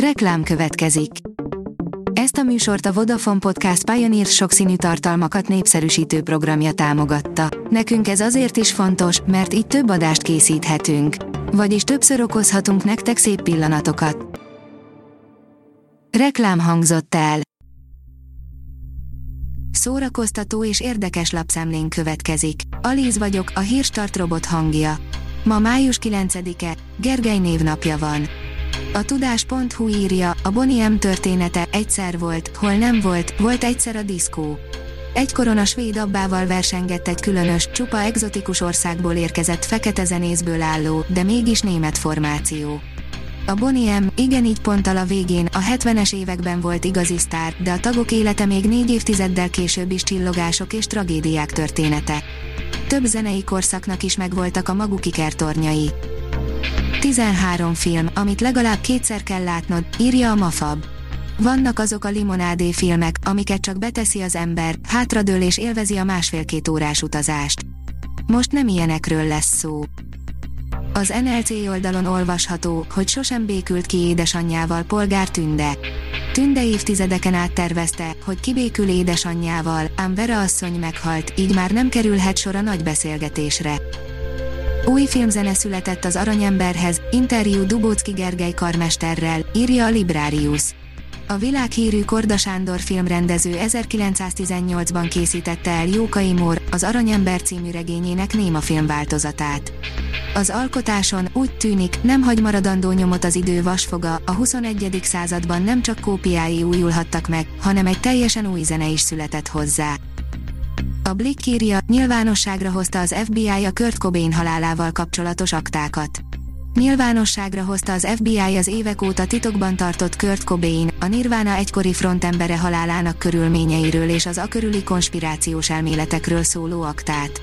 Reklám következik. Ezt a műsort a Vodafone Podcast Pioneer sokszínű tartalmakat népszerűsítő programja támogatta. Nekünk ez azért is fontos, mert így több adást készíthetünk. Vagyis többször okozhatunk nektek szép pillanatokat. Reklám hangzott el. Szórakoztató és érdekes lapszemlén következik. Alíz vagyok, a hírstart robot hangja. Ma május 9-e, Gergely névnapja van. A tudás.hu írja, a Bonnie története egyszer volt, hol nem volt, volt egyszer a diszkó. Egykoron a svéd abbával versengett egy különös, csupa egzotikus országból érkezett fekete zenészből álló, de mégis német formáció. A Bonnie igen így ponttal a végén, a 70-es években volt igazi sztár, de a tagok élete még négy évtizeddel később is csillogások és tragédiák története. Több zenei korszaknak is megvoltak a maguk ikertornyai. 13 film, amit legalább kétszer kell látnod, írja a Mafab. Vannak azok a limonádé filmek, amiket csak beteszi az ember, hátradől és élvezi a másfél-két órás utazást. Most nem ilyenekről lesz szó. Az NLC oldalon olvasható, hogy sosem békült ki édesanyjával polgár Tünde. Tünde évtizedeken át tervezte, hogy kibékül édesanyjával, ám Vera asszony meghalt, így már nem kerülhet sor a nagy beszélgetésre. Új filmzene született az Aranyemberhez, interjú Dubócki Gergely karmesterrel, írja a Librarius. A világhírű Korda Sándor filmrendező 1918-ban készítette el Jókai Mór, az Aranyember című regényének néma filmváltozatát. Az alkotáson úgy tűnik, nem hagy maradandó nyomot az idő vasfoga, a 21. században nem csak kópiái újulhattak meg, hanem egy teljesen új zene is született hozzá. A Blick írja, nyilvánosságra hozta az FBI a Kurt Cobain halálával kapcsolatos aktákat. Nyilvánosságra hozta az FBI az évek óta titokban tartott Kurt Cobain, a Nirvana egykori frontembere halálának körülményeiről és az akörüli konspirációs elméletekről szóló aktát.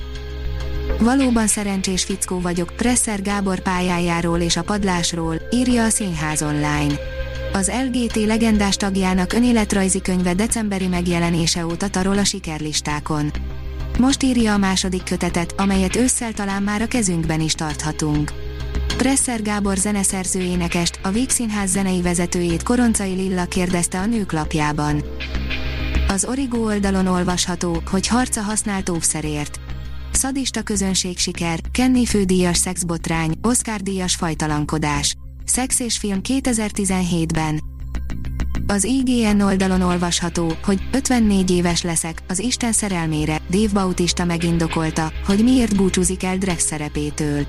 Valóban szerencsés fickó vagyok, Presser Gábor pályájáról és a padlásról, írja a Színház online. Az LGT legendás tagjának önéletrajzi könyve decemberi megjelenése óta tarol a sikerlistákon. Most írja a második kötetet, amelyet ősszel talán már a kezünkben is tarthatunk. Presser Gábor zeneszerző énekest, a Vígszínház zenei vezetőjét Koroncai Lilla kérdezte a nők lapjában. Az Origo oldalon olvasható, hogy harca használt óvszerért. Szadista közönség siker, Kenny fődíjas szexbotrány, Oscar díjas fajtalankodás. Szex és film 2017-ben. Az IGN oldalon olvasható, hogy 54 éves leszek, az Isten szerelmére, Dave Bautista megindokolta, hogy miért búcsúzik el Drex szerepétől.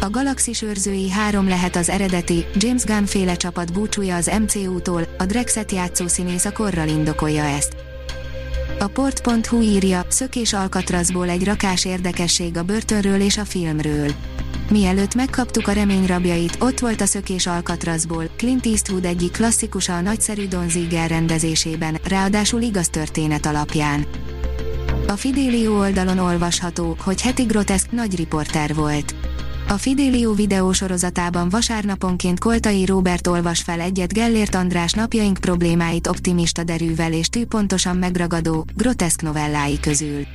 A Galaxis őrzői három lehet az eredeti, James Gunn féle csapat búcsúja az MCU-tól, a Drexet játszó színész a korral indokolja ezt. A port.hu írja, szökés Alcatrazból egy rakás érdekesség a börtönről és a filmről. Mielőtt megkaptuk a reményrabjait, ott volt a szökés Alcatrazból, Clint Eastwood egyik klasszikusa a nagyszerű Don Ziegel rendezésében, ráadásul igaz történet alapján. A Fidelio oldalon olvasható, hogy heti groteszk nagy riporter volt. A Fidelio videósorozatában vasárnaponként Koltai Róbert olvas fel egyet Gellért András napjaink problémáit optimista derűvel és tűpontosan megragadó, groteszk novellái közül.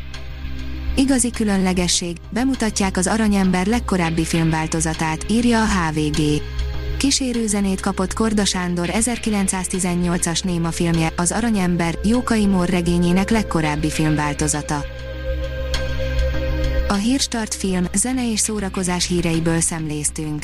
Igazi különlegesség, bemutatják az Aranyember legkorábbi filmváltozatát, írja a HVG. Kísérőzenét kapott Korda Sándor 1918-as néma filmje, az Aranyember, Jókai Mór regényének legkorábbi filmváltozata. A Hírstart film, zene és szórakozás híreiből szemléztünk.